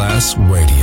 Con todo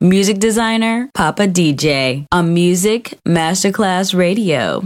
Music designer, Papa DJ. On Music Masterclass Radio.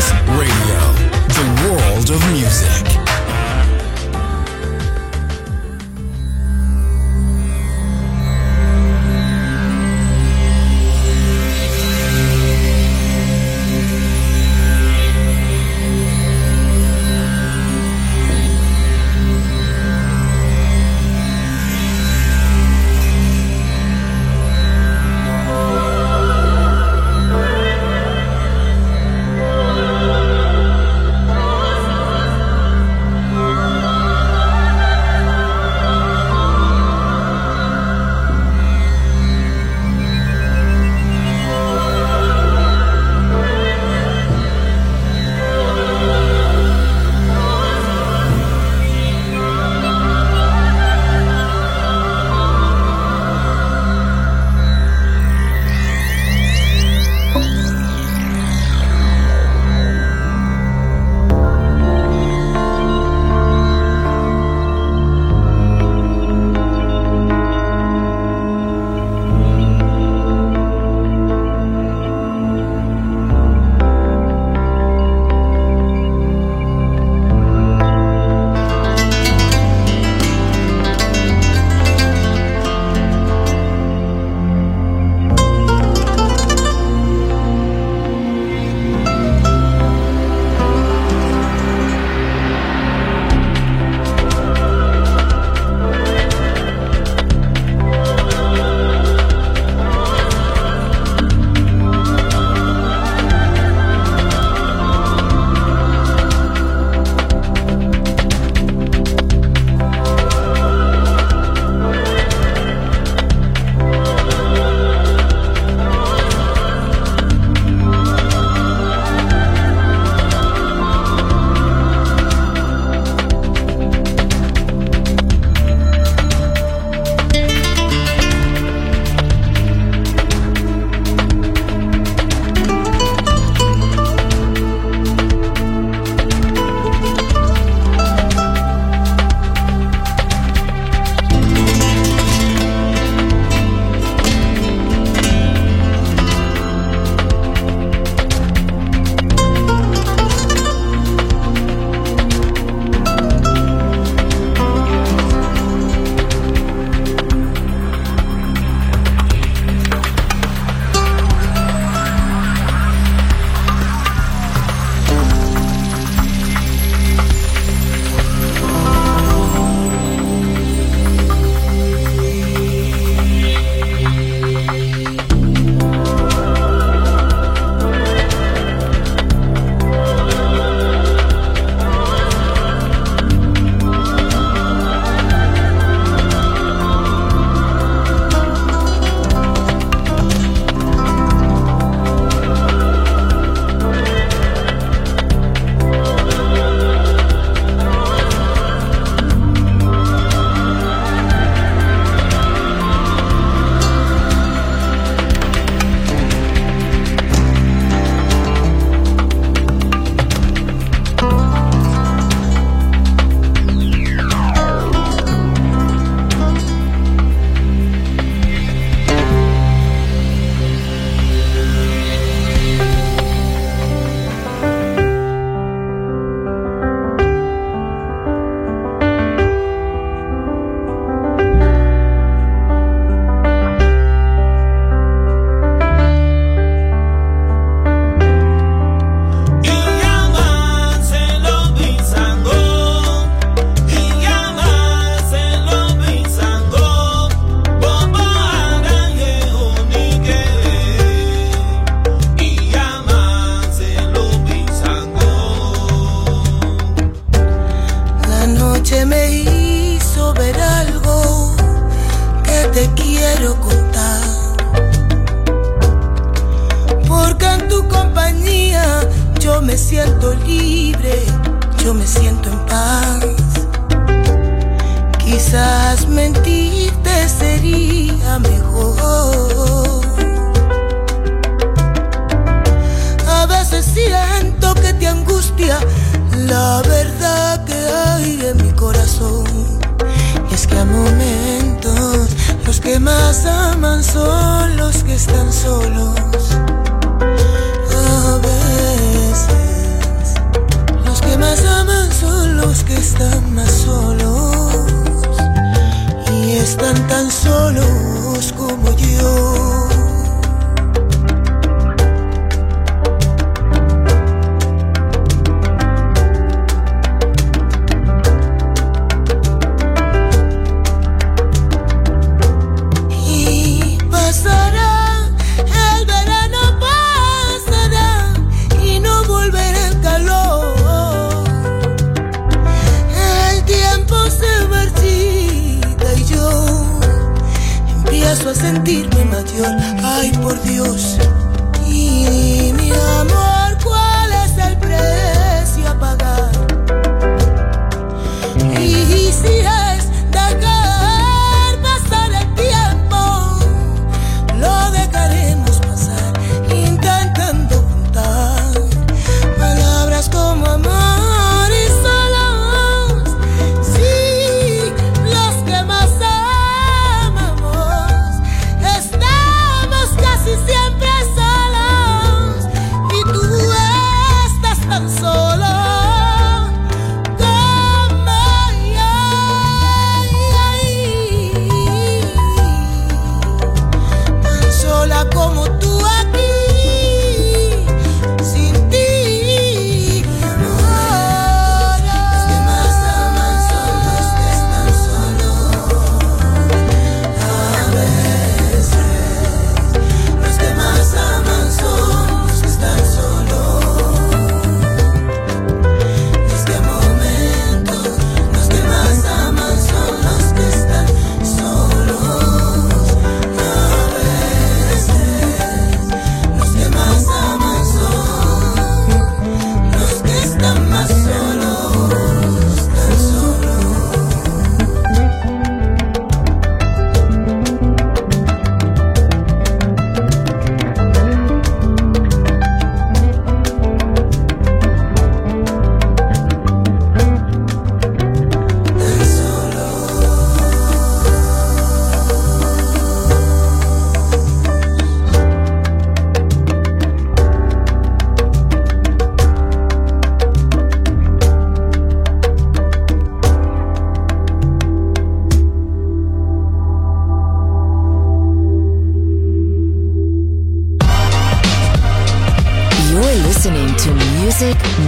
Radio.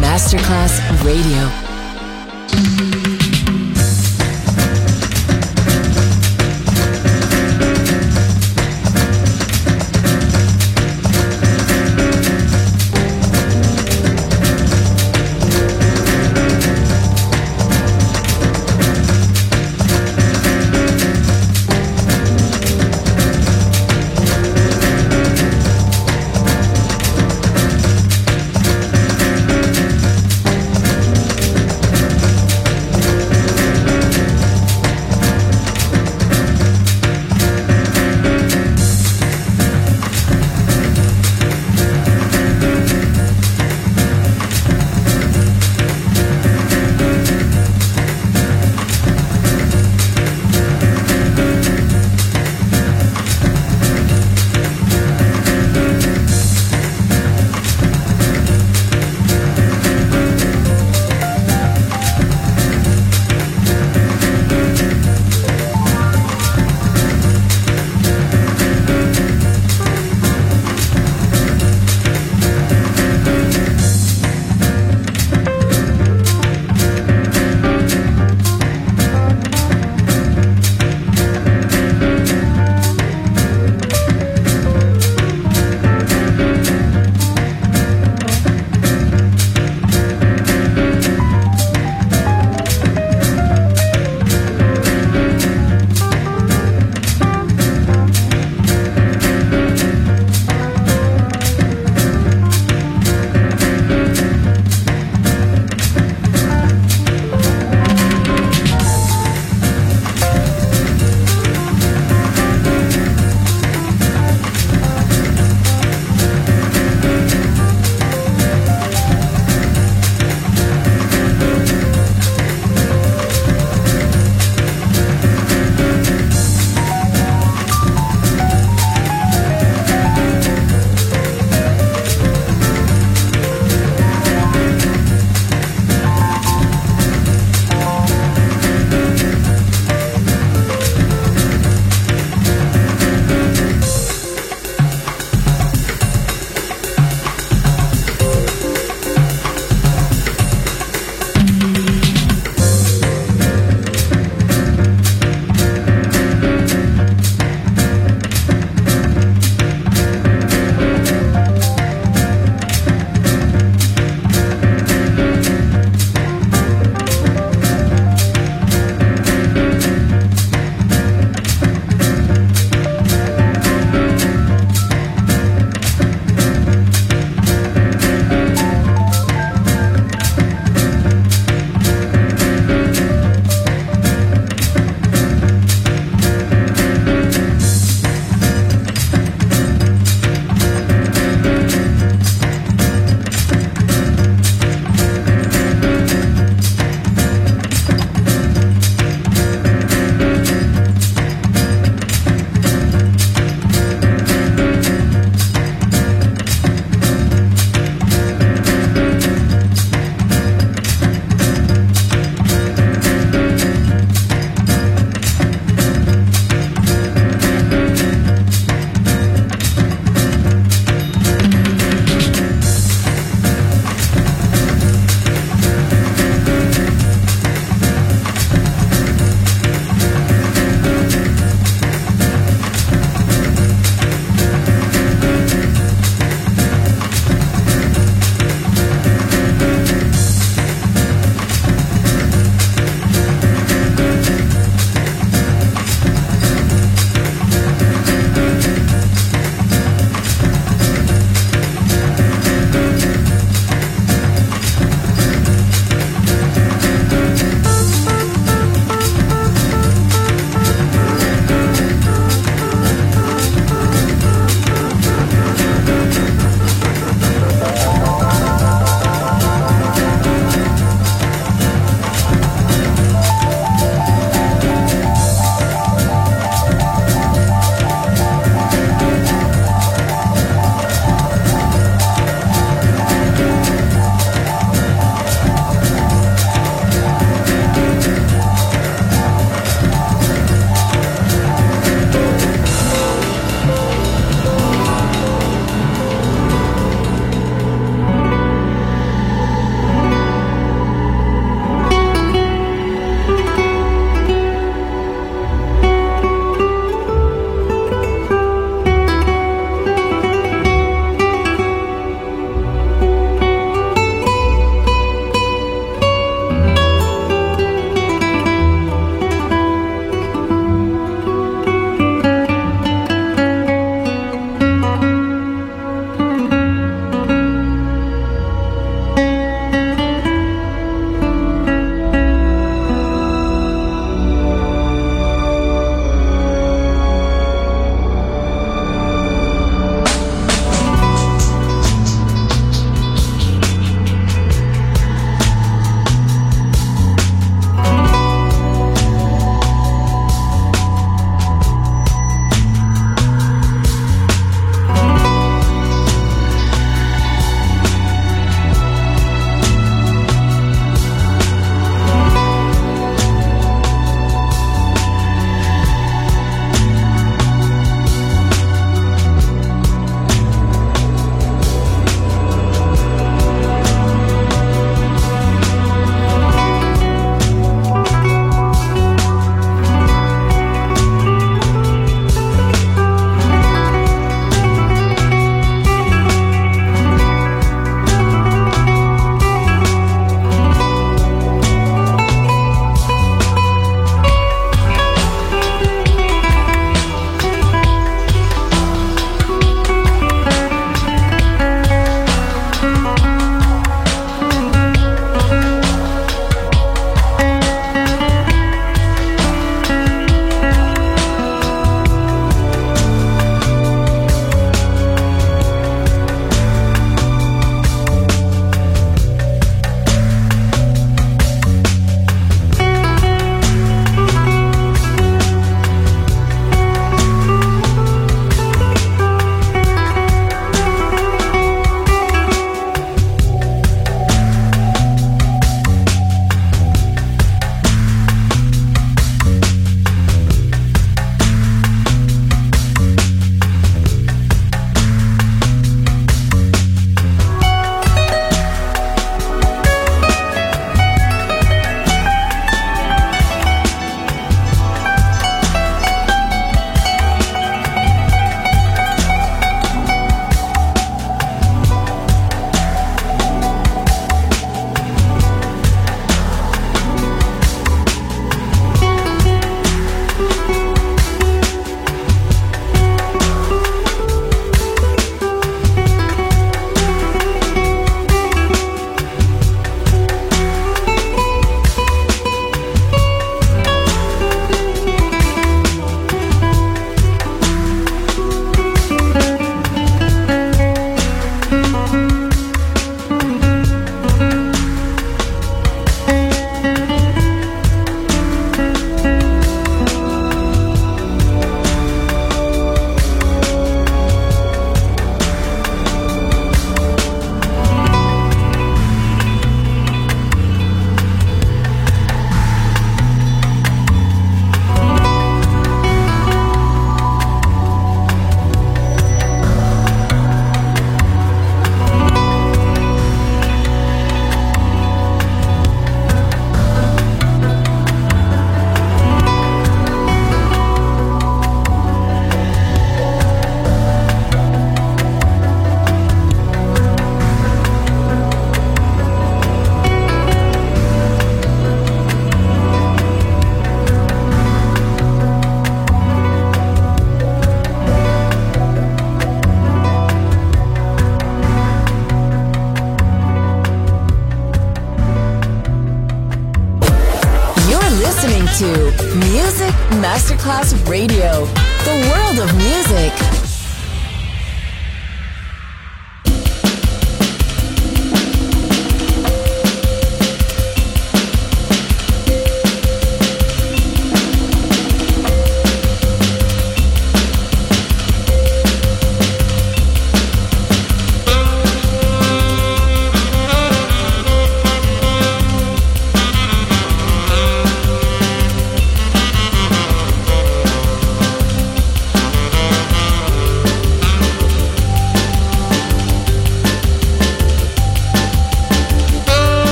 Masterclass Radio.